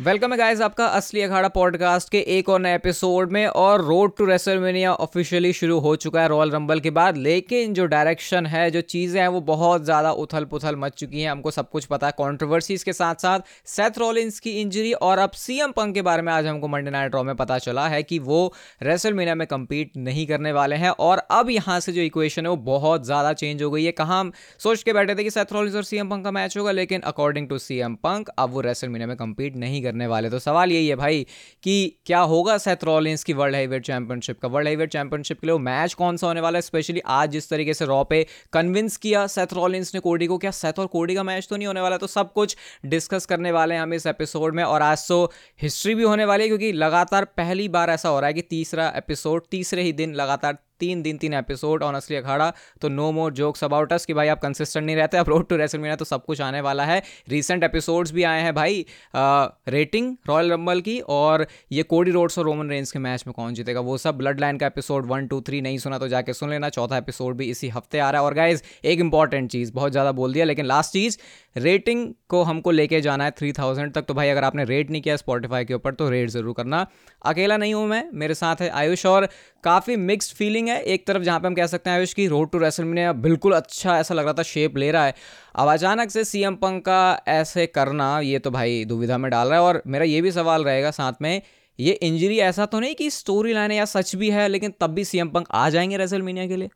Welcome है guys आपका असली अखाड़ा पॉडकास्ट के एक और नए एपिसोड में और रोड टू रेसलमेनिया ऑफिशियली शुरू हो चुका है रॉयल रंबल के बाद। लेकिन जो डायरेक्शन है, जो चीज़ें हैं, वो बहुत ज़्यादा उथल पुथल मच चुकी हैं। हमको सब कुछ पता है कॉन्ट्रोवर्सीज के साथ साथ सेथ रॉलिंस की इंजरी और अब सीएम पंक के बारे में आज हमको मंडे नाइट ड्रॉ में पता चला है कि वो रेसलमेनिया में कम्पीट नहीं करने वाले हैं और अब यहाँ से जो इक्वेशन है, वो बहुत ज़्यादा चेंज हो गई है। कहाँ हम सोच के बैठे थे कि सेथ रॉलिंस और सीएम पंक का मैच होगा, लेकिन अकॉर्डिंग टू सीएम पंक अब वो रेसलमेनिया में कम्पीट नहीं करने वाले। तो सवाल यही है भाई कि क्या होगा सेथ रॉलिंस की वर्ल्ड हेवीवेट चैंपियनशिप का? वर्ल्ड हेवीवेट चैंपियनशिप के लिए मैच कौन सा होने वाला है? स्पेशली आज जिस तरीके से रॉ पे कन्विंस किया सेथ रॉलिंस ने कोडी को क्या सेथ और कोडी का मैच तो नहीं होने वाला तो सब कुछ डिस्कस करने वाले हैं हम इस एपिसोड में। और आज तो हिस्ट्री भी होने वाली है, क्योंकि लगातार पहली बार ऐसा हो रहा है कि तीसरा एपिसोड तीसरे ही दिन लगातार तीन दिन, तीन एपिसोड ऑन असली अखाड़ा तो no more jokes about us कि भाई आप कंसिस्टेंट नहीं रहते अब रोड टू रेसलमेनिया तो सब कुछ आने वाला है। रिसेंट एपिसोड्स भी आए हैं भाई रेटिंग रॉयल रंबल की और ये कोडी रोड्स और रोमन रेंज के मैच में कौन जीतेगा, वो सब ब्लड लाइन का एपिसोड वन टू थ्री नहीं सुना तो जाके सुन लेना। चौथा एपिसोड भी इसी हफ़्ते आ रहा है और गाइज़ एक इंपॉर्टेंट चीज़, बहुत ज़्यादा बोल दिया, लेकिन लास्ट चीज़ रेटिंग को हमको लेके जाना है थ्री थाउज़ेंड तक। तो भाई अगर आपने रेट नहीं किया स्पॉटिफाई के ऊपर तो रेट ज़रूर करना। अकेला नहीं हूँ मैं, मेरे साथ है आयुष और काफ़ी मिक्स्ड फीलिंग है। एक तरफ़ जहाँ पे हम कह सकते हैं आयुष की रोड टू रेसलमेनिया बिल्कुल अच्छा ऐसा लग रहा था, शेप ले रहा है। अब अचानक से सीएम पंक का ऐसे करना, ये तो भाई दुविधा में डाल रहा है। और मेरा ये भी सवाल रहेगा साथ में, ये इंजरी ऐसा तो नहीं कि स्टोरी लाइन या सच भी है, लेकिन तब भी सीएम पंक आ जाएँगे रेसलमेनिया के लिए?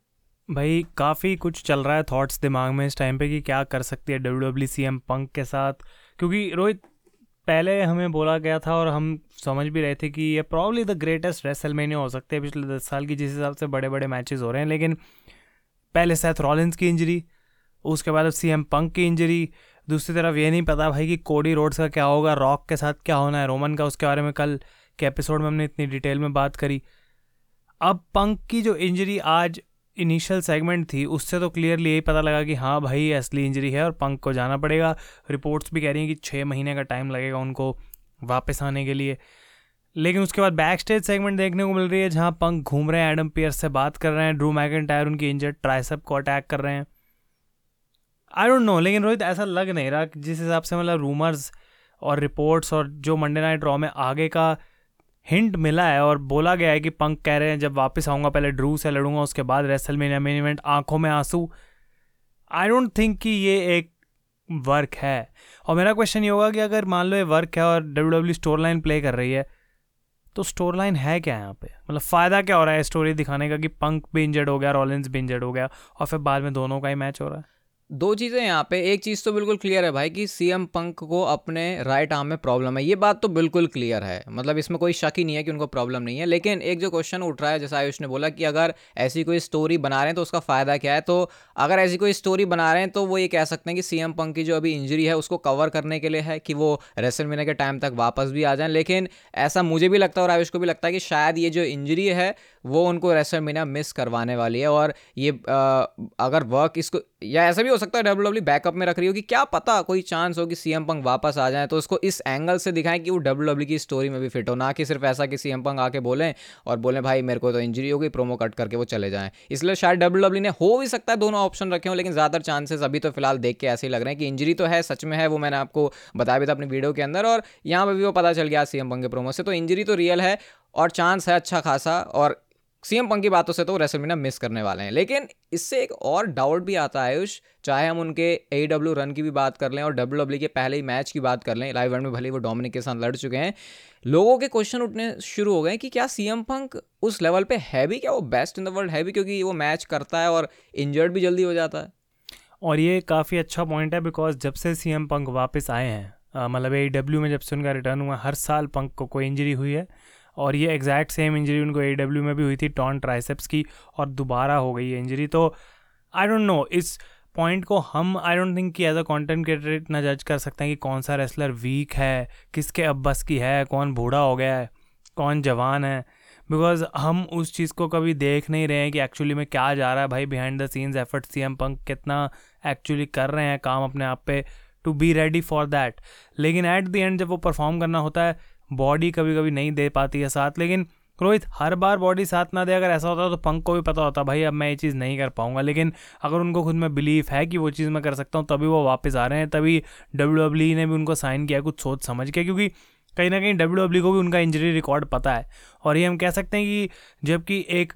भाई, काफ़ी कुछ चल रहा है थॉट्स दिमाग में इस टाइम पे कि क्या कर सकती है W W C M Punk के साथ। क्योंकि रोहित पहले हमें बोला गया था और हम समझ भी रहे थे कि ये प्रॉब्ली द ग्रेटेस्ट रेसलमेनिया हो सकते हैं, पिछले दस साल की जिस हिसाब से बड़े बड़े मैचेस हो रहे हैं, लेकिन पहले सेथ रॉलिंस की इंजरी उसके बाद सी एम पंक की इंजरी दूसरी तरफ़ ये नहीं पता भाई कि कोडी रोड्स का क्या होगा रॉक के साथ क्या होना है रोमन का उसके बारे में कल के एपिसोड में हमने इतनी डिटेल में बात करी। अब पंक की जो इंजरी आज इनिशियल सेगमेंट थी, उससे तो क्लियरली यही पता लगा कि हाँ भाई, असली इंजरी है और पंक को जाना पड़ेगा। रिपोर्ट्स भी कह रही हैं कि छः महीने का टाइम लगेगा उनको वापस आने के लिए। लेकिन उसके बाद बैक स्टेज सेगमेंट देखने को मिल रही है जहाँ पंक घूम रहे हैं एडम पियर्स से बात कर रहे हैं ड्रू मैगन टायर उनकी इंजर्ड ट्राइसअप को अटैक कर रहे हैं। आई डोंट नो लेकिन रोहित ऐसा लग नहीं रहा जिस हिसाब से मतलब रूमर्स और रिपोर्ट्स और जो मंडे नाइट ड्रॉ में आगे का हिंट मिला है और बोला गया है कि पंक कह रहे हैं, जब वापस आऊँगा, पहले ड्रू से लड़ूँगा, उसके बाद रेसल मेन इवेंट, आँखों में आँसू। आई डोंट थिंक कि ये एक वर्क है। और मेरा क्वेश्चन ये होगा कि अगर मान लो ये वर्क है और W W storyline play कर रही है तो स्टोर लाइन है क्या यहाँ पे? मतलब फ़ायदा क्या हो रहा है स्टोरी दिखाने का कि पंक भी इंजर्ड हो गया रॉलिन्स भी इंजर्ड हो गया, और फिर बाद में दोनों का ही मैच हो रहा है? दो चीज़ें यहाँ पे। एक चीज़ तो बिल्कुल क्लियर है भाई कि सीएम पंक को अपने राइट आर्म में प्रॉब्लम है। ये बात तो बिल्कुल क्लियर है। मतलब इसमें कोई शक ही नहीं है कि उनको प्रॉब्लम नहीं है। लेकिन एक जो क्वेश्चन उठ रहा है, जैसा आयुष ने बोला कि अगर ऐसी कोई स्टोरी बना रहे हैं तो उसका फ़ायदा क्या है? तो अगर ऐसी कोई स्टोरी बना रहे हैं तो वो ये कह सकते हैं कि सी पंक की जो अभी इंजरी है उसको कवर करने के लिए है कि वो रेसल महीने के टाइम तक वापस भी आ जाए। लेकिन ऐसा मुझे भी लगता है और आयुष को भी लगता है कि शायद ये जो इंजरी है, वो उनको रेसल महीना मिस करवाने वाली है। और ये अगर वर्क इसको, या ऐसा भी हो सकता है डब्ल्यू डब्ल्यू बैकअप में रख रही हो कि क्या पता कोई चांस हो कि सीएम पंक वापस आ जाए तो उसको इस एंगल से दिखाएँ कि वो डब्ल्यू डब्ल्यू की स्टोरी में भी फिट हो। ना कि सिर्फ़ ऐसा कि सीएम पंक आके बोलें और बोले, भाई, मेरे को तो इंजरी हो गई प्रोमो कट करके वो चले जाएँ। इसलिए शायद डब्ल्यू डब्ल्यू ने हो भी सकता है दोनों ऑप्शन रखे हो, लेकिन ज़्यादातर चांसेस अभी तो फ़िलहाल देख के ऐसे ही लग रहे हैं कि इंजरी तो है, सच में है, वो मैंने आपको बताया भी था अपनी वीडियो के अंदर। और यहाँ पर भी वो पता चल गया सीएम पंक के प्रोमो से तो इंजरी तो रियल है और चांस है अच्छा खासा, और सीएम पंक की बातों से तो रेसलमीना मिस करने वाले हैं। लेकिन इससे एक और डाउट भी आता है, आयुष, चाहे हम उनके ए डब्ल्यू रन की भी बात कर लें और डब्ल्यू डब्ल्यू के पहले ही मैच की बात कर लें लाइव में भले ही वो डोमिनिक के साथ लड़ चुके हैं, लोगों के क्वेश्चन उठने शुरू हो गए कि क्या सीएम पंक उस लेवल पे है भी क्या? वो बेस्ट इन द वर्ल्ड है भी क्योंकि वो मैच करता है और इंजर्ड भी जल्दी हो जाता है। और ये काफ़ी अच्छा पॉइंट है बिकॉज़ जब से सी एम पंक वापस आए हैं मतलब ए डब्ल्यू में जब से उनका रिटर्न हुआ, हर साल पंक को कोई इंजरी हुई है। और ये एग्जैक्ट सेम इंजरी उनको ए में भी हुई थी टॉन ट्राइसेप्स की, और दोबारा हो गई है इंजरी तो आई डोंट नो इस पॉइंट को हम आई डोंट थिंक कि एज अ कंटेंट क्रिएटर इतना जज कर सकते हैं कि कौन सा रेसलर वीक है, किसके अब बस की है, कौन बूढ़ा हो गया है, कौन जवान है। बिकॉज़ हम उस चीज़ को कभी देख नहीं रहे हैं कि एक्चुअली में क्या जा रहा है, भाई behind the scenes effort C M Punk कितना एक्चुअली कर रहे हैं काम अपने आप पे to be ready for that लेकिन एट द एंड जब वो परफॉर्म करना होता है बॉडी कभी कभी नहीं दे पाती है साथ। लेकिन रोहित, हर बार बॉडी साथ ना दे, अगर ऐसा होता तो पंक को भी पता होता, भाई, अब मैं ये चीज़ नहीं कर पाऊँगा। लेकिन अगर उनको खुद में बिलीव है कि वो चीज़ मैं कर सकता हूँ, तभी वो वापस आ रहे हैं। तभी डब्ल्यू डब्ल्यू ने भी उनको साइन किया कुछ सोच समझ के, क्योंकि कहीं ना कहीं डब्ल्यू को भी उनका इंजरी रिकॉर्ड पता है। और ये हम कह सकते हैं कि जबकि एक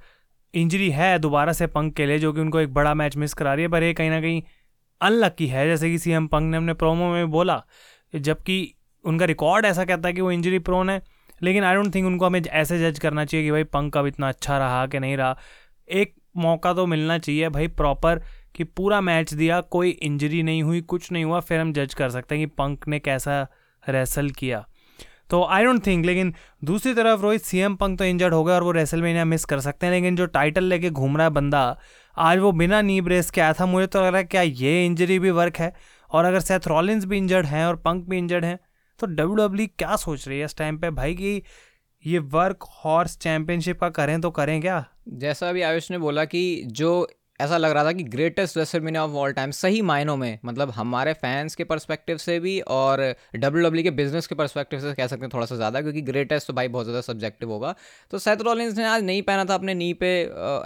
इंजरी है दोबारा से पंक के लिए, जो कि उनको एक बड़ा मैच मिस करा रही है, पर ये कहीं ना कहीं अनलक्की है। जैसे कि सी एम पंक ने अपने प्रोमो में बोला, जबकि उनका रिकॉर्ड ऐसा कहता है कि वो इंजरी प्रोन है, लेकिन आई डोंट थिंक उनको हमें ऐसे जज करना चाहिए कि भाई पंक अब इतना अच्छा रहा कि नहीं रहा। एक मौका तो मिलना चाहिए भाई प्रॉपर कि पूरा मैच दिया, कोई इंजरी नहीं हुई, कुछ नहीं हुआ, फिर हम जज कर सकते हैं कि पंक ने कैसा रेसल किया। तो आई डोंट थिंक लेकिन दूसरी तरफ़ रोहित सी एम पंक तो इंजर्ड हो गया और वो रेसल में मिस कर सकते हैं, लेकिन जो टाइटल लेके घूम रहा है बंदा, आज वो बिना नी ब्रेस के आया था, मुझे तो लग रहा है क्या ये इंजरी भी वर्क है? और अगर सेथ रॉलिन्स भी इंजर्ड हैं और पंक भी इंजर्ड हैं तो डब्ल्यू e क्या सोच रही है इस टाइम पे? भाई कि ये वर्क हॉर्स चैंपियनशिप का करें तो करें क्या? जैसा अभी आयुष ने बोला कि जो ऐसा लग रहा था कि greatest WrestleMania of all time सही मायनों में मतलब हमारे फैंस के परस्पेक्टिव से भी और डब्ल्यू डब्ल्यू e के बिज़नेस के परस्पेक्टिव से कह सकते हैं थोड़ा सा ज़्यादा क्योंकि ग्रेटेस्ट तो भाई बहुत ज़्यादा सब्जेक्टिव होगा। तो सेथ रॉलिंस ने आज नहीं पहना था अपने नी पे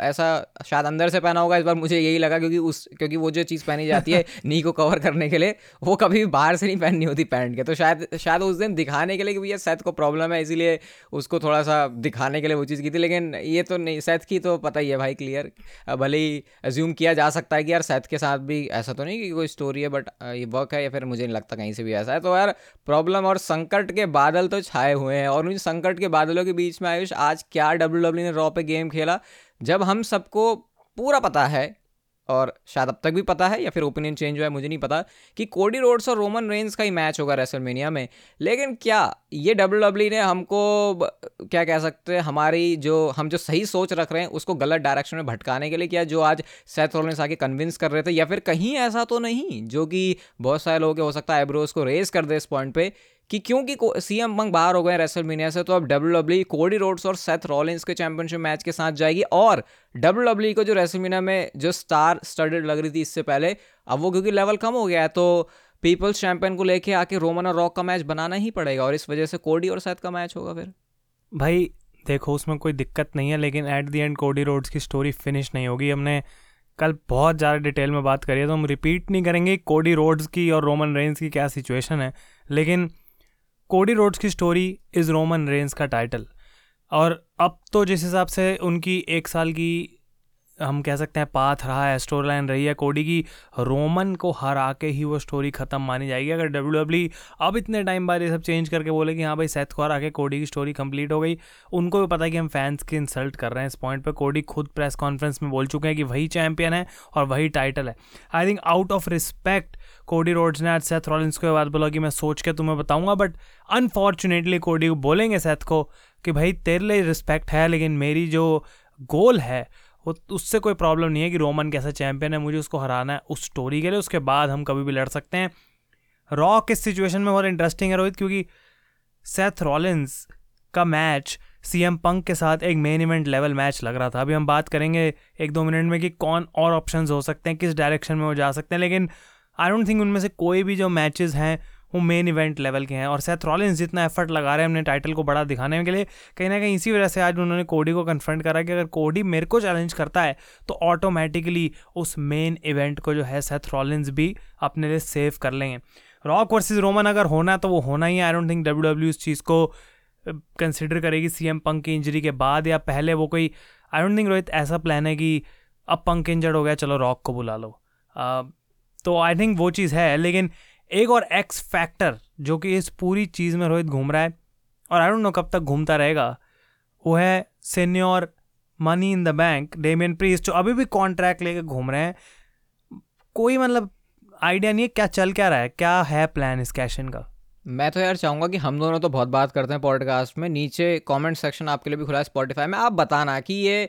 ऐसा शायद अंदर से पहना होगा इस बार मुझे यही लगा क्योंकि उस क्योंकि वो जो चीज़ पहनी जाती है नी को कवर करने के लिए वो कभी बाहर से नहीं पहननी होती पैंट के। तो शायद शायद उस दिन दिखाने के लिए कि भैया सेथ को प्रॉब्लम है इसीलिए उसको थोड़ा सा दिखाने के लिए वो चीज़ की थी लेकिन ये तो नहीं सेथ की तो पता ही है भाई क्लियर भले ही एज्यूम किया जा सकता है कि यार सैथ के साथ भी ऐसा तो नहीं कि कोई स्टोरी है बट ये वर्क है या फिर मुझे नहीं लगता कहीं से भी ऐसा है। तो यार प्रॉब्लम और संकट के बादल तो छाए हुए हैं और उन संकट के बादलों के बीच में आयुष, आज क्या डब्ल्यू डब्ल्यू ने रॉ पे गेम खेला? जब हम सबको पूरा पता है और शायद अब तक भी पता है या फिर ओपिनियन चेंज हुआ है, मुझे नहीं पता, कि कोडी रोड्स और रोमन रेंज का ही मैच होगा रेसलमेनिया में। लेकिन क्या ये डब्ल्यू डब्ल्यू ने हमको क्या कह सकते हैं, हमारी जो, हम जो सही सोच रख रहे हैं, उसको गलत डायरेक्शन में भटकाने के लिए किया जो आज सैथ रोलेंस आके कन्विंस कर रहे थे, या फिर कहीं ऐसा तो नहीं, जो कि बहुत सारे लोग हो सकता है आईब्रोज को रेस कर दे इस पॉइंट पे कि क्योंकि सीएम पंग बाहर हो गए रेसल मीनिया से तो अब डब्ल्यू डब्ल्यू कोडी रोड्स और सेथ रॉलिंस के चैंपियनशिप मैच के साथ जाएगी और डब्ल्यू डब्ल्यू e को जो रेसल मीनिया में जो स्टार स्टडेड लग रही थी इससे पहले, अब वो क्योंकि लेवल कम हो गया है तो पीपल्स चैंपियन को लेके आके रोमन और रॉक का मैच बनाना ही पड़ेगा और इस वजह से कोडी और सेथ का मैच होगा फिर। भाई, देखो, उसमें कोई दिक्कत नहीं है, लेकिन at the end Cody Rhodes की स्टोरी फिनिश नहीं होगी। हमने कल बहुत ज़्यादा डिटेल में बात करी है तो हम रिपीट नहीं करेंगे कोडी रोड्स की और रोमन रेंज की क्या सिचुएशन है। लेकिन कोडी रोड्स की स्टोरी इज़ रोमन रेंस का टाइटल। और अब तो जिस हिसाब से उनकी एक साल की हम कह सकते हैं पाथ रहा है स्टोरी लाइन रही है कोडी की। रोमन को हरा के ही वो स्टोरी ख़त्म मानी जाएगी। अगर डब्ल्यू डब्ल्यू e अब इतने टाइम बाद ये सब चेंज करके बोले कि हाँ भाई सेथ को हरा के कोडी की स्टोरी कंप्लीट हो गई, उनको भी पता है कि हम फैंस की इंसल्ट कर रहे हैं इस पॉइंट पर कोडी खुद प्रेस कॉन्फ्रेंस में बोल चुके हैं कि वही चैंपियन है और वही टाइटल है। I think out of respect Cody Rhodes ने आज सेथ रॉलिंस को बात बोला कि मैं सोच के तुम्हें बताऊँगा बट अनफॉर्चुनेटली कोडी बोलेंगे सेथ को कि भाई तेरे लिए रिस्पेक्ट है, लेकिन मेरी जो गोल है वो उससे कोई प्रॉब्लम नहीं है कि रोमन कैसा चैंपियन है, मुझे उसको हराना है उस स्टोरी के लिए, उसके बाद हम कभी भी लड़ सकते हैं। रॉक इस सिचुएशन में बहुत इंटरेस्टिंग है रोहित, क्योंकि सेथ रॉलिन्स का मैच सी एम पंक के साथ एक मेन इवेंट लेवल मैच लग रहा था। अभी हम बात करेंगे एक दो मिनट में कि कौन और ऑप्शंस हो सकते हैं, किस डायरेक्शन में वो जा सकते हैं, लेकिन आई डोंट थिंक उनमें से कोई भी जो मैचेस हैं वो मेन इवेंट लेवल के हैं और सेथ रॉलिन्स जितना एफर्ट लगा रहे हैं अपने टाइटल को बड़ा दिखाने के लिए, कहीं ना कहीं इसी वजह से आज उन्होंने कोडी को कन्फ्रंट करा कि अगर कोडी मेरे को चैलेंज करता है तो ऑटोमेटिकली उस मेन इवेंट को जो है सेथ रॉलिन्स भी अपने लिए सेव कर लेंगे। रॉक वर्सेज रोमन अगर होना तो वो होना ही I don't think W W इस चीज़ को कंसिडर करेगी सी एम पंक की इंजरी के बाद या पहले वो कोई आई डोंट थिंक रोहित ऐसा प्लान है कि अब पंक इंजर्ड हो गया, चलो रॉक को बुला लो। तो आई थिंक वो चीज़ है, लेकिन एक और एक्स फैक्टर जो कि इस पूरी चीज़ में रोहित घूम रहा है, और आई डोंट नो कब तक घूमता रहेगा, वो है senior money in the bank Damian Priest जो अभी भी कॉन्ट्रैक्ट लेके घूम रहे हैं। कोई मतलब आइडिया नहीं है क्या चल क्या रहा है, क्या है प्लान इस कैशन का? मैं तो यार चाहूँगा कि हम दोनों तो बहुत बात करते हैं पॉडकास्ट में, नीचे कमेंट सेक्शन आपके लिए भी खुला है स्पॉटिफाई में, आप बताना कि ये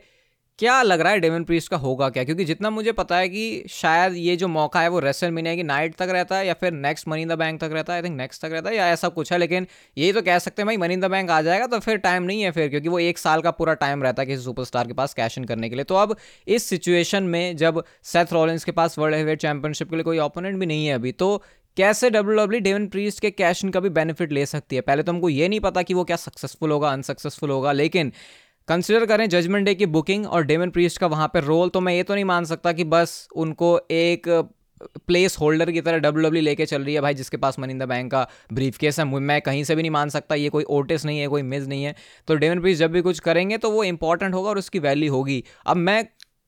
क्या लग रहा है डेमन प्रीस का होगा क्या? क्योंकि जितना मुझे पता है कि शायद ये जो मौका है वो रेसल मीनिया की नाइट तक रहता है या फिर next money in the bank तक रहता है आई थिंक नेक्स्ट तक रहता है या ऐसा कुछ है, लेकिन यही तो कह सकते हैं भाई मनी इन द बैंक आ जाएगा तो फिर टाइम नहीं है फिर, क्योंकि वो एक साल का पूरा टाइम रहता है किसी सुपरस्टार के पास कैश इन करने के लिए। तो अब इस सिचुएशन में जब सेथ रॉलिंस के पास वर्ल्ड हेवेट चैंपियनशिप के लिए कोई ओपोनेंट भी नहीं है अभी तो कैसे डब्ल्यू डब्ल्यू डेवन प्रीस्ट के कैश इन का भी बेनिफिट ले सकती है? पहले तो हमको ये नहीं पता कि वो क्या सक्सेसफुल होगा अनसक्सेसफुल होगा, लेकिन कंसिडर करें जजमेंट डे की बुकिंग और डेमन प्रीस्ट का वहाँ पर रोल तो मैं ये तो नहीं मान सकता कि बस उनको एक प्लेस होल्डर की तरह डब्ल्यू डब्ल्यू लेके चल रही है भाई, जिसके पास मनिंदा बैंक का ब्रीफ केस है। मैं कहीं से भी नहीं मान सकता, ये कोई ओटिस नहीं है, कोई मिज नहीं है। तो डेवन प्रीस जब भी कुछ करेंगे तो वो इंपॉर्टेंट होगा और उसकी वैल्यू होगी। अब मैं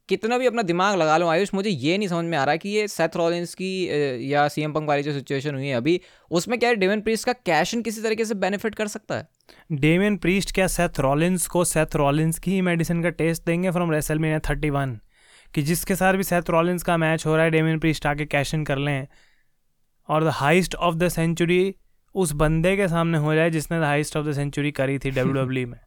कितना भी अपना दिमाग लगा लो आयुष मुझे ये नहीं समझ में आ रहा कि ये सेथ रॉलिंस की या सी एम पंक वाली जो सिचुएशन हुई है अभी उसमें क्या है डेवन प्रीस्ट का कैश इन किसी तरीके से बेनिफिट कर सकता है? डेवियन प्रीस्ट क्या सेथ रॉलिंस को सेथ रॉलिंस की ही मेडिसिन का टेस्ट देंगे from WrestleMania thirty one कि जिसके साथ भी सेथ रॉलिंस का मैच हो रहा है डेवियन प्रीस्ट आके कैश इन कर लें। और the heist of the century उस बंदे के सामने हो जाए जिसने the heist of the century करी थी डब्ल्यू डब्ल्यू में।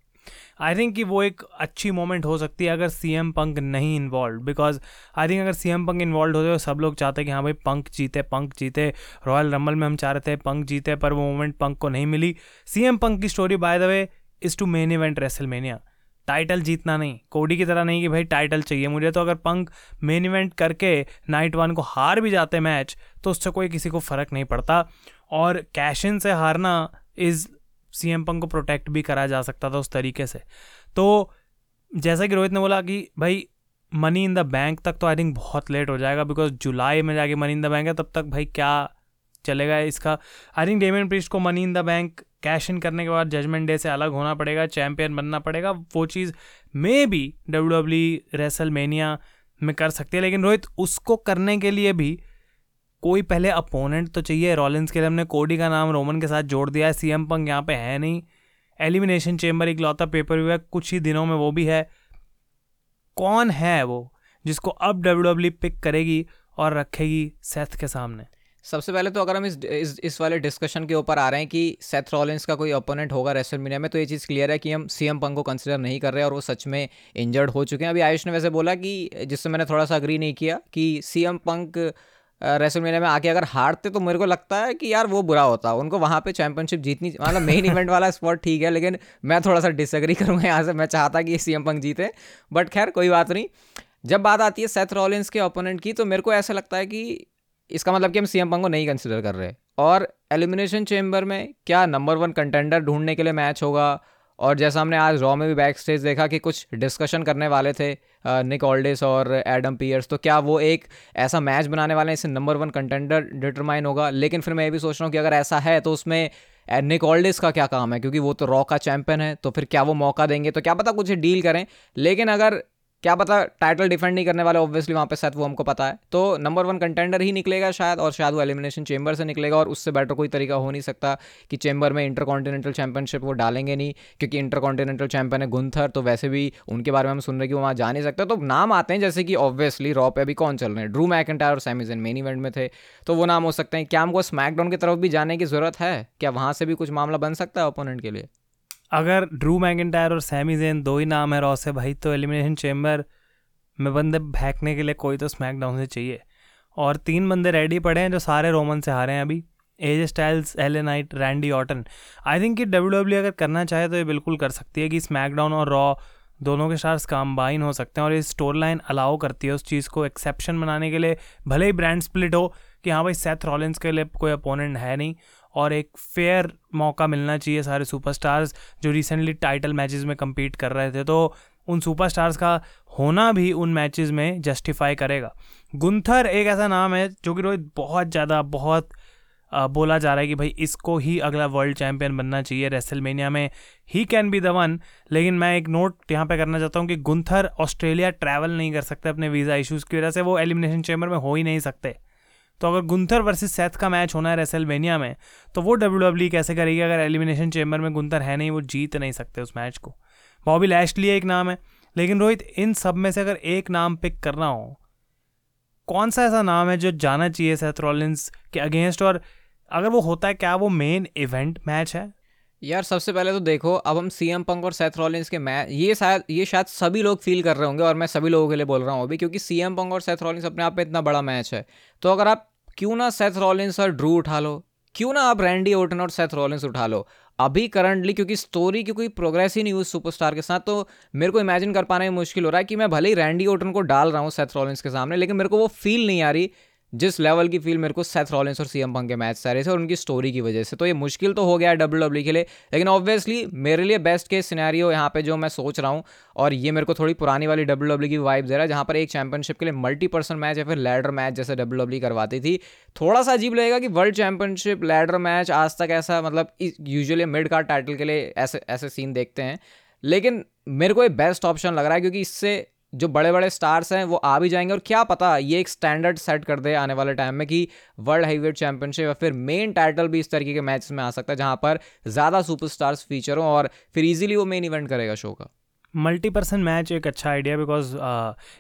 आई थिंक कि वो एक अच्छी मोमेंट हो सकती है अगर सी एम पंक नहीं इन्वॉल्व बिकॉज़ आई थिंक अगर सी एम पंक इन्वॉल्व होते तो सब लोग चाहते कि हाँ भाई पंक जीते पंक जीते रॉयल रंबल में हम चाह रहे थे पंक जीते, पर वो मोमेंट पंक को नहीं मिली। सी एम पंक की story by the way is to main event WrestleMania title जीतना नहीं। कोडी की तरह नहीं कि भाई टाइटल चाहिए मुझे तो अगर पंक मेन इवेंट करके नाइट वन को हार भी जाते मैच तो उससे कोई किसी को फ़र्क नहीं पड़ता। और कैशिन से हारना इज़ सी एम पंक को प्रोटेक्ट भी करा जा सकता था उस तरीके से। तो जैसा कि रोहित ने बोला कि भाई मनी इन द बैंक तक तो आई थिंक बहुत लेट हो जाएगा बिकॉज़ जुलाई में जाके मनी इन द बैंक है, तब तक भाई क्या चलेगा इसका। आई थिंक डेमियन प्रिस्ट को money in the bank cash in करने के बाद जजमेंट डे से अलग होना पड़ेगा चैंपियन बनना पड़ेगा, वो चीज़ maybe W W WrestleMania में कर सकती है, लेकिन रोहित उसको करने के लिए भी कोई पहले अपोनेंट तो चाहिए। रॉलिंस के लिए हमने कोडी का नाम रोमन के साथ जोड़ दिया है। सी एम पंग यहाँ पे है नहीं। एलिमिनेशन चेम्बर एक लौता पेपर हुआ है। कुछ ही दिनों में वो भी है। कौन है वो जिसको अब डब्ल्यू डब्ल्यू पिक करेगी और रखेगी सेथ के सामने? सबसे पहले तो अगर हम इस इस, इस वाले डिस्कशन के ऊपर आ रहे हैं कि सेथ रॉलिंस का कोई ओपोनेंट होगा रेसल मीडिया में तो ये चीज़ क्लियर है कि हम सी एम पंक को कंसिडर नहीं कर रहे और वो सच में इंजर्ड हो चुके हैं। अभी आयुष ने वैसे बोला कि जिससे मैंने थोड़ा सा अग्री नहीं किया कि सी एम पंक रेसल में आके अगर हारते तो मेरे को लगता है कि यार वो बुरा होता। उनको वहाँ पे चैंपियनशिप जीतनी मतलब मेन इवेंट वाला स्पॉट ठीक है, लेकिन मैं थोड़ा सा डिसएग्री करूँगा यहाँ से। मैं चाहता कि सी एम पंक जीते। बट खैर, कोई बात नहीं। जब बात आती है सेथ रॉलिन्स के ओपोनेंट की तो मेरे को ऐसा लगता है कि इसका मतलब कि हम सी एम पंक को नहीं कंसिडर कर रहे। और एलिमिनेशन चेम्बर में क्या नंबर वन कंटेंडर ढूँढने के लिए मैच होगा? और जैसा हमने आज रॉ में भी बैक स्टेज देखा कि कुछ डिस्कशन करने वाले थे निक ऑल्डिस और एडम पियर्स तो क्या वो एक ऐसा मैच बनाने वाले हैं इससे नंबर वन कंटेंडर डिटरमाइन होगा? लेकिन फिर मैं ये भी सोच रहा हूँ कि अगर ऐसा है तो उसमें निक ऑल्डिस का क्या काम है? क्योंकि वो तो रॉ का चैंपियन है तो फिर क्या वो मौका देंगे? तो क्या पता कुछ डील करें। लेकिन अगर क्या पता टाइटल डिफेंड नहीं करने वाले ऑब्वियसली वहाँ पे सेट वो हमको पता है। तो नंबर वन कंटेंडर ही निकलेगा शायद, और शायद वो एलिमिनेशन चेंबर से निकलेगा, और उससे बेटर कोई तरीका हो नहीं सकता कि चेंबर में इंटर कॉन्टिनेंटल चैंपियनशिप वो डालेंगे नहीं, क्योंकि इंटर कॉन्टिनेंटल चैंपियन है गुंथर तो वैसे भी उनके बारे में हम सुन रहे कि वो वहाँ जा नहीं सकते। तो नाम आते हैं, जैसे कि ऑब्वियसली रॉ पे अभी कौन चल रहे हैं? ड्रू मैकेंटायर और सैमिजन मेन इवेंट में थे तो वो नाम हो सकते हैं। क्या हमको स्मैकडाउन की तरफ़ भी जाने की ज़रूरत है? क्या वहाँ से भी कुछ मामला बन सकता है ओपोनेंट के लिए? अगर ड्रू मैकेंटायर और सैमी जेन दो ही नाम है रॉ से, भाई तो एलिमिनेशन चेंबर में बंदे भैंकने के लिए कोई तो स्मैकडाउन से चाहिए। और तीन बंदे रेडी पड़े हैं जो सारे रोमन से हारे हैं अभी। AJ Styles L Knight Randy Orton I think कि डब्ल्यू डब्ल्यू अगर करना चाहे तो ये बिल्कुल कर सकती है कि स्मैकडाउन और रॉ दोनों के साथ कम्बाइन हो सकते हैं और ये स्टोर लाइन अलाउ करती है उस चीज़ को एक्सेप्शन बनाने के लिए। भले ही ब्रांड स्प्लिट हो कि हाँ भाई सेथ रॉलेंस के लिए कोई अपोनेंट है नहीं। और एक फेयर मौका मिलना चाहिए सारे सुपरस्टार्स जो रिसेंटली टाइटल मैचेस में कम्पीट कर रहे थे। तो उन सुपरस्टार्स का होना भी उन मैचेस में जस्टिफाई करेगा। गुंथर एक ऐसा नाम है जो कि रोहित बहुत ज़्यादा बहुत आ, बोला जा रहा है कि भाई इसको ही अगला वर्ल्ड चैंपियन बनना चाहिए। रेसलमेनिया में ही कैन बी द वन लेकिन मैं एक नोट यहाँ पे करना चाहता हूँ कि गुंथर ऑस्ट्रेलिया ट्रैवल नहीं कर सकते अपने वीज़ा इश्यूज़ की वजह से वो एलिमिनेशन चैम्बर में हो ही नहीं सकते। तो अगर गुंथर वर्सेस सेथ का मैच होना है रेसलवेनिया में तो वो डब्ल्यू डब्ल्यू कैसे करेगी? अगर एलिमिनेशन चेम्बर में गुंथर है नहीं, वो जीत नहीं सकते उस मैच को। बॉबी लैशली एक नाम है। लेकिन रोहित, इन सब में से अगर एक नाम पिक करना हो, कौन सा ऐसा नाम है जो जाना चाहिए सेथ रॉलिंस के अगेंस्ट और अगर वो होता है, क्या वो मेन इवेंट मैच है? यार सबसे पहले तो देखो, अब हम सी एम पंक और सेथ रॉलिंस के मैच ये शायद ये शायद सभी लोग फील कर रहे होंगे और मैं सभी लोगों के लिए बोल रहा हूँ अभी, क्योंकि सी एम पंक और सेथ रॉलिंस अपने आप में इतना बड़ा मैच है। तो अगर आप क्यों ना सेथ रॉलिंस और ड्रू उठा लो, क्यों ना आप रैंडी ओटन और सेथ रॉलिंस उठा लो, अभी करंटली क्योंकि स्टोरी की कोई प्रोग्रेस ही नहीं हुई सुपरस्टार के साथ तो मेरे को इमेजिन कर पाना ही मुश्किल हो रहा है कि मैं भले ही रैंडी ओटन को डाल रहा हूँ सेथ रॉलिंस के सामने, लेकिन मेरे को वो फील नहीं आ रही जिस लेवल की फील मेरे को सेथ रॉलिंस और सीएम पंक के मैच सारे से और उनकी स्टोरी की वजह से। तो ये मुश्किल तो हो गया है डब्ल्यू डब्ल्यू के लिए, लेकिन ऑब्वियसली मेरे लिए बेस्ट केस सिनेरियो यहाँ पे जो मैं सोच रहा हूँ, और ये मेरे को थोड़ी पुरानी वाली डब्ल्यू डब्ल्यू की वाइब दे रहा है, जहाँ पर एक चैंपियनशिप के लिए मल्टी पर्सन मैच या फिर लैडर मैच जैसे डब्ल्यू डब्ल्यू करवाती थी। थोड़ा सा अजीब लगेगा कि वर्ल्ड चैंपियनशिप लैडर मैच आज तक ऐसा मतलब यूजुअली मिड कार्ड टाइटल के लिए ऐसे ऐसे सीन देखते हैं। लेकिन मेरे को ये बेस्ट ऑप्शन लग रहा है, क्योंकि इससे जो बड़े बड़े स्टार्स हैं वो आ भी जाएँगे और क्या पता ये एक स्टैंडर्ड सेट कर दे आने वाले टाइम में कि वर्ल्ड हाईवेट चैंपियनशिप या फिर मेन टाइटल भी इस तरीके के मैच में आ सकता है जहाँ पर ज़्यादा सुपरस्टार्स फीचर हो और फिर इजीली वो मेन इवेंट करेगा शो का। मल्टी पर्सन मैच एक अच्छा आइडिया बिकॉज़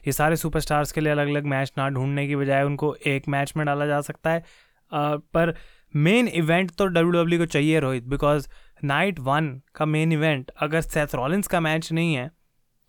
ये सारे सुपरस्टार्स के लिए अलग अलग मैच ना ढूँढने की बजाय उनको एक मैच में डाला जा सकता है। uh, पर मेन इवेंट तो डब्ल्यू डब्ल्यू को चाहिए रोहित बिकॉज़ नाइट वन का मेन इवेंट अगर सेथ रॉलिंस का मैच नहीं है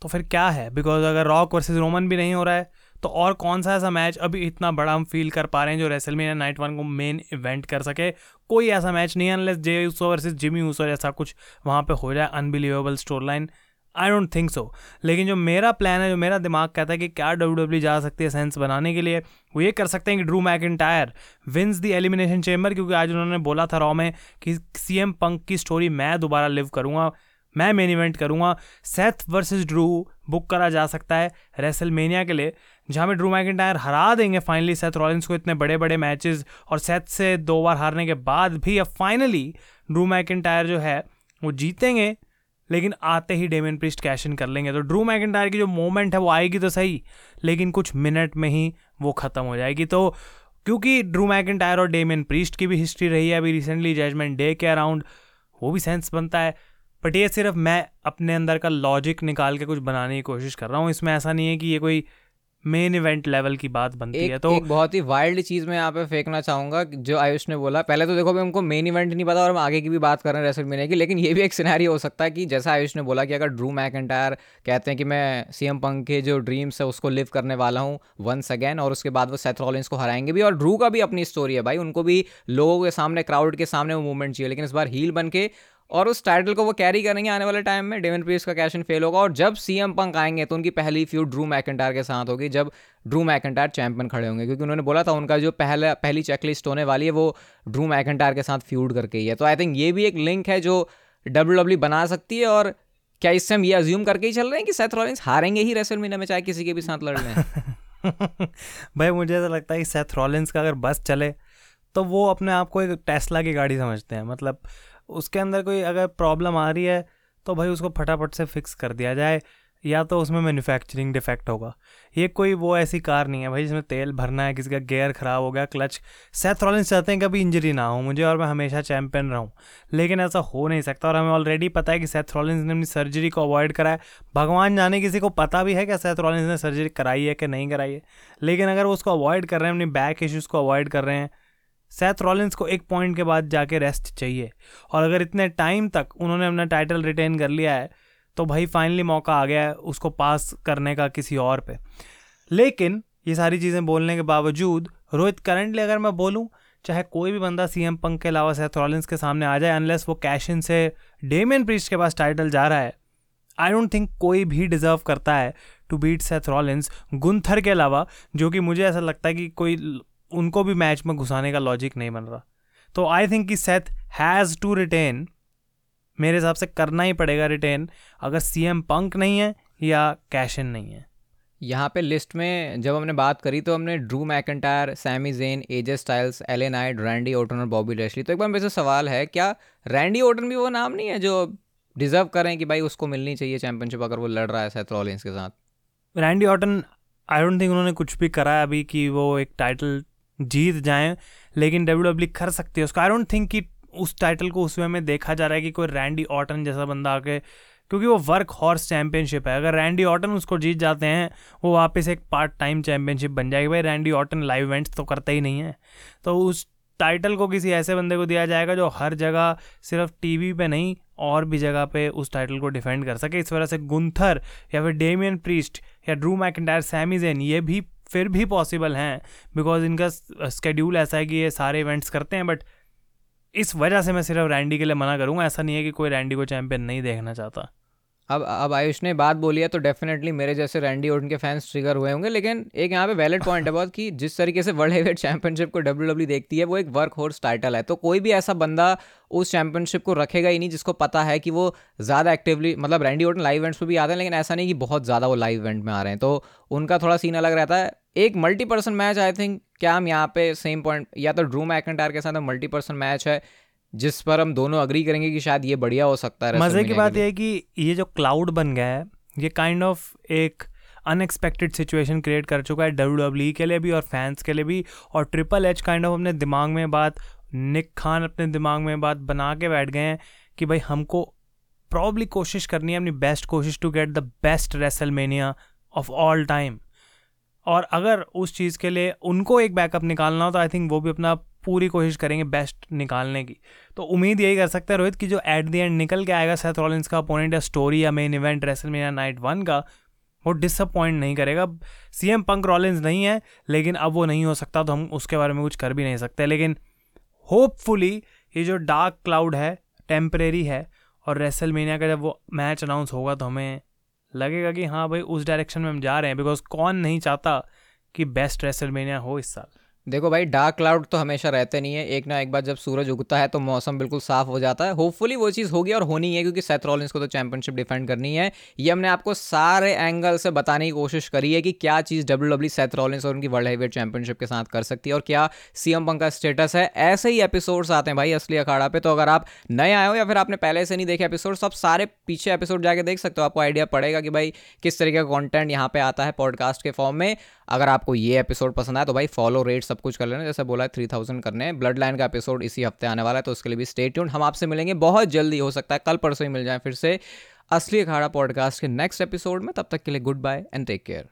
तो फिर क्या है? बिकॉज़ अगर रॉक वर्सेज रोमन भी नहीं हो रहा है तो और कौन सा ऐसा मैच अभी इतना बड़ा हम फील कर पा रहे हैं जो रेसलमेनिया नाइट वन को मेन इवेंट कर सके? कोई ऐसा मैच नहीं है unless Jey Uso versus Jimmy Uso जैसा कुछ वहाँ पे हो जाए unbelievable storyline I don't think so लेकिन जो मेरा प्लान है, जो मेरा दिमाग कहता है कि क्या डब्ल्यू डब्ल्यू जा सकती है सेंस बनाने के लिए, वो ये कर सकते हैं कि Drew McIntyre wins the Elimination Chamber क्योंकि आज उन्होंने बोला था रॉ में कि सी एम पंक की स्टोरी मैं दोबारा लिव करूँगा। मैं मेन इवेंट करूँगा। सेथ वर्सेस ड्रू बुक करा जा सकता है रेसलमेनिया के लिए, जहाँ में ड्रू मैकिटायर हरा देंगे फाइनली सेथ रॉलिंस को इतने बड़े बड़े मैचेस और सेथ से दो बार हारने के बाद भी अब फाइनली ड्रू मैकिटायर जो है, वो जीतेंगे, लेकिन आते ही डेमिन प्रिस्ट कैश इन कर लेंगे। तो ड्रू मैकिटायर की जो मोमेंट है, वो आएगी तो सही, लेकिन कुछ मिनट में ही वो ख़त्म हो जाएगी। तो क्योंकि ड्रू मैकिटायर और डेमिन प्रिस्ट की भी हिस्ट्री रही है अभी रिसेंटली जजमेंट डे के अराउंड वो भी सेंस बनता है। बट ये सिर्फ़ मैं अपने अंदर का लॉजिक निकाल के कुछ बनाने की कोशिश कर रहा हूँ। इसमें ऐसा नहीं है कि ये कोई मेन इवेंट लेवल की बात बनती एक, है तो एक बहुत ही वाइल्ड चीज़ मैं यहाँ पे फेंकना चाहूँगा जो आयुष ने बोला। पहले तो देखो हमको मेन इवेंट नहीं पता और हम आगे की भी बात कर रहे हैं रेसल मीने की लेकिन ये भी एक सिनारी हो सकता है कि जैसा आयुष ने बोला कि अगर ड्रू मैक कहते हैं कि मैं सी एम पंक के जो ड्रीम्स है उसको लिव करने वाला हूँ वंस अगैन और उसके बाद वो सेथ रॉलिंस को हराएँगे भी और ड्रू का भी अपनी स्टोरी है भाई। उनको भी लोगों के सामने क्राउड के सामने वो मूवमेंट चाहिए लेकिन इस बार हील बन के और उस टाइटल को वो कैरी करेंगे आने वाले टाइम में डेविन प्रीस का कैश इन फेल होगा और जब सीएम पंक आएँगे तो उनकी पहली फ्यूड ड्रू मैकेंटायर के साथ होगी, जब ड्रू मैकेंटायर चैंपियन खड़े होंगे, क्योंकि उन्होंने बोला था उनका जो पहला, पहली चेकलिस्ट होने वाली है वो ड्रू मैकेंटायर के साथ फ्यूड करके ही है। तो आई थिंक ये भी एक लिंक है जो डब्ल्यू डब्ल्यू e बना सकती है और क्या इससे हम ये अज्यूम करके ही चल रहे हैं कि सेथ रॉलिंस हारेंगे ही रेसल मीना में, चाहे किसी के भी साथ लड़ हैं भाई, मुझे ऐसा लगता है कि सेथ रॉलिंस का अगर बस चले तो वो अपने आप को एक टेस्ला की गाड़ी समझते हैं। मतलब उसके अंदर कोई अगर प्रॉब्लम आ रही है तो भाई उसको फटाफट से फिक्स कर दिया जाए, या तो उसमें मैन्युफैक्चरिंग डिफेक्ट होगा। ये कोई वो ऐसी कार नहीं है भाई जिसमें तेल भरना है, किसी का गेयर ख़राब हो गया क्लच सेथ रॉलिंस चाहते हैं कभी इंजरी ना हो मुझे और मैं हमेशा चैम्पियन रहूँ, लेकिन ऐसा हो नहीं सकता और हमें ऑलरेडी पता है कि सेथ रॉलिंस ने अपनी सर्जरी को अवॉइड करा है। भगवान जाने किसी को पता भी है क्या सेथ रॉलिंस ने सर्जरी कराई है कि नहीं कराई है, लेकिन अगर वो उसको अवॉइड कर रहे हैं, अपनी बैक इश्यूज़ को अवॉइड कर रहे हैं सेथ रॉलिंस को एक पॉइंट के बाद जाके रेस्ट चाहिए। और अगर इतने टाइम तक उन्होंने अपना टाइटल रिटेन कर लिया है तो भाई फाइनली मौका आ गया है उसको पास करने का किसी और पे। लेकिन ये सारी चीज़ें बोलने के बावजूद, रोहित करंटली अगर मैं बोलूँ, चाहे कोई भी बंदा सी एम पंक के अलावा सेथ रॉलिंस के सामने आ जाए अनलेस वो कैशिन से डेमियन प्रीस्ट के पास टाइटल जा रहा है आई डोंट थिंक कोई भी डिजर्व करता है to beat Seth Rollins Gunther के अलावा, जो कि मुझे ऐसा लगता है कि कोई उनको भी मैच में घुसाने का लॉजिक नहीं बन रहा। तो आई थिंक कि सेथ हैज़ टू रिटेन मेरे हिसाब से करना ही पड़ेगा रिटेन अगर सी एम पंक नहीं है या कैश इन नहीं है। यहाँ पे लिस्ट में जब हमने बात करी तो हमने Drew McIntyre Sami Zayn AJ Styles LA Knight Randy Orton और बॉबी लेशली तो एक बार मेरे से सवाल है क्या रैंडी ओटन भी वो नाम नहीं है जो डिजर्व करें कि भाई उसको मिलनी चाहिए चैंपियनशिप अगर वो लड़ रहा है सेथ रॉलिंस के साथ? Randy Orton I don't think उन्होंने कुछ भी करा है अभी कि वो एक टाइटल जीत जाएँ, लेकिन डब्ल्यू डब्ल्यू कर सकती है उसका। आई डोंट थिंक कि उस टाइटल को उस वे में देखा जा रहा है कि कोई रैंडी ऑटन जैसा बंदा आके, क्योंकि वो वर्क हॉर्स चैंपियनशिप है। अगर रैंडी ऑटन उसको जीत जाते हैं, वो वापस एक पार्ट टाइम चैंपियनशिप बन जाएगी। भाई रैंडी ऑटन लाइव इवेंट्स तो करता ही नहीं है। तो उस टाइटल को किसी ऐसे बंदे को दिया जाएगा जो हर जगह, सिर्फ़ टीवी पे नहीं, और भी जगह पे उस टाइटल को डिफेंड कर सके। इस वजह से गुंथर या फिर डेमियन प्रीस्ट या ड्रू मैकेंटायर सैमीजेन ये भी फिर भी पॉसिबल हैं बिकॉज़ इनका स्केड्यूल ऐसा है कि ये सारे इवेंट्स करते हैं बट इस वजह से मैं सिर्फ़ रैंडी के लिए मना करूँगा। ऐसा नहीं है कि कोई रैंडी को चैंपियन नहीं देखना चाहता। अब अब आयुष ने बात बोली है तो डेफिनेटली मेरे जैसे रैंडी ओटन के फैंस ट्रिगर हुए होंगे, लेकिन एक यहाँ पे वैलिड पॉइंट है बहुत कि जिस तरीके से वर्ल्ड हेवेट चैंपियनशिप को डब्ल्यू डब्ल्यू देखती है, वो एक वर्क होर्स टाइटल है। तो कोई भी ऐसा बंदा उस चैंपियनशिप को रखेगा ही नहीं, जिसको पता है कि वो ज़्यादा एक्टिवली मतलब रैंडी ओटन लाइव इवेंट्स पर भी आते हैं, लेकिन ऐसा नहीं कि बहुत ज़्यादा वो लाइव इवेंट में आ रहे हैं। तो उनका थोड़ा सीन अलग रहता है। एक multi person match I think क्या हम यहाँ पे सेम पॉइंट या तो ड्रू मैकेंटायर के साथ मल्टी पर्सन मैच है जिस पर हम दोनों अग्री करेंगे कि शायद ये बढ़िया हो सकता है मज़े की बात यह है कि ये जो क्लाउड बन गया है ये काइंड ऑफ़ एक अनएक्सपेक्टेड सिचुएशन क्रिएट कर चुका है डब्ल्यू डब्ल्यू e के लिए भी और फैंस के लिए भी और ट्रिपल एच काइंड ऑफ़ अपने दिमाग में बात निक खान अपने दिमाग में बात बना के बैठ गए हैं कि भाई हमको प्रॉब्ली कोशिश करनी है अपनी बेस्ट कोशिश to get the best WrestleMania of all time और अगर उस चीज़ के लिए उनको एक बैकअप निकालना हो तो आई थिंक वो भी अपना पूरी कोशिश करेंगे बेस्ट निकालने की। तो उम्मीद यही कर सकते हैं रोहित कि जो एट द एंड निकल के आएगा सेथ रॉलिंस का अपोनेंट या स्टोरी या main event WrestleMania night one का, वो डिसअपॉइंट नहीं करेगा। सी एम पंक रॉलिंस नहीं है, लेकिन अब वो नहीं हो सकता तो हम उसके बारे में कुछ कर भी नहीं सकते। लेकिन होपफुली ये जो डार्क क्लाउड है टेम्परेरी है, और रेसल का जब वो मैच अनाउंस होगा तो हमें लगेगा कि हाँ भाई उस डायरेक्शन में हम जा रहे हैं बिकॉज़ कौन नहीं चाहता कि बेस्ट रेसलमेनिया हो इस साल। देखो भाई डार्क क्लाउड तो हमेशा रहते नहीं है। एक ना एक बार जब सूरज उगता है तो मौसम बिल्कुल साफ़ हो जाता है। होपफुली वो चीज़ होगी और होनी है क्योंकि सेथ को तो चैंपियनशिप डिफेंड करनी है। ये हमने आपको सारे एंगल से बताने की कोशिश करी है कि क्या चीज़ डब्ल्यू डब्ल्यू सेथ और उनकी वर्ल्ड हेवीवेट चैंपियनशिप के साथ कर सकती है और क्या सीएम पंक का स्टेटस है। ऐसे ही एपिसोड्स आते हैं भाई असली अखाड़ा पे। तो अगर आप नए आए हो या फिर आपने पहले से नहीं देखे एपिसोड सब सारे पीछे एपिसोड जाके देख सकते हो। आपको आइडिया पड़ेगा कि भाई किस तरीके का कॉन्टेंट यहाँ पे आता है पॉडकास्ट के फॉर्म में। अगर आपको ये एपिसोड पसंद आया तो भाई फॉलो रेट सब कुछ कर लेना। जैसे बोला है थ्री थाउज़ेंड करने ब्लड लाइन का एपिसोड इसी हफ़्ते आने वाला है तो उसके लिए भी स्टेट्यून हम आपसे मिलेंगे बहुत जल्दी, हो सकता है कल परसों ही मिल जाए फिर से। असली अखाड़ा पॉडकास्ट के नेक्स्ट एपिसोड में, तब तक के लिए goodbye and take care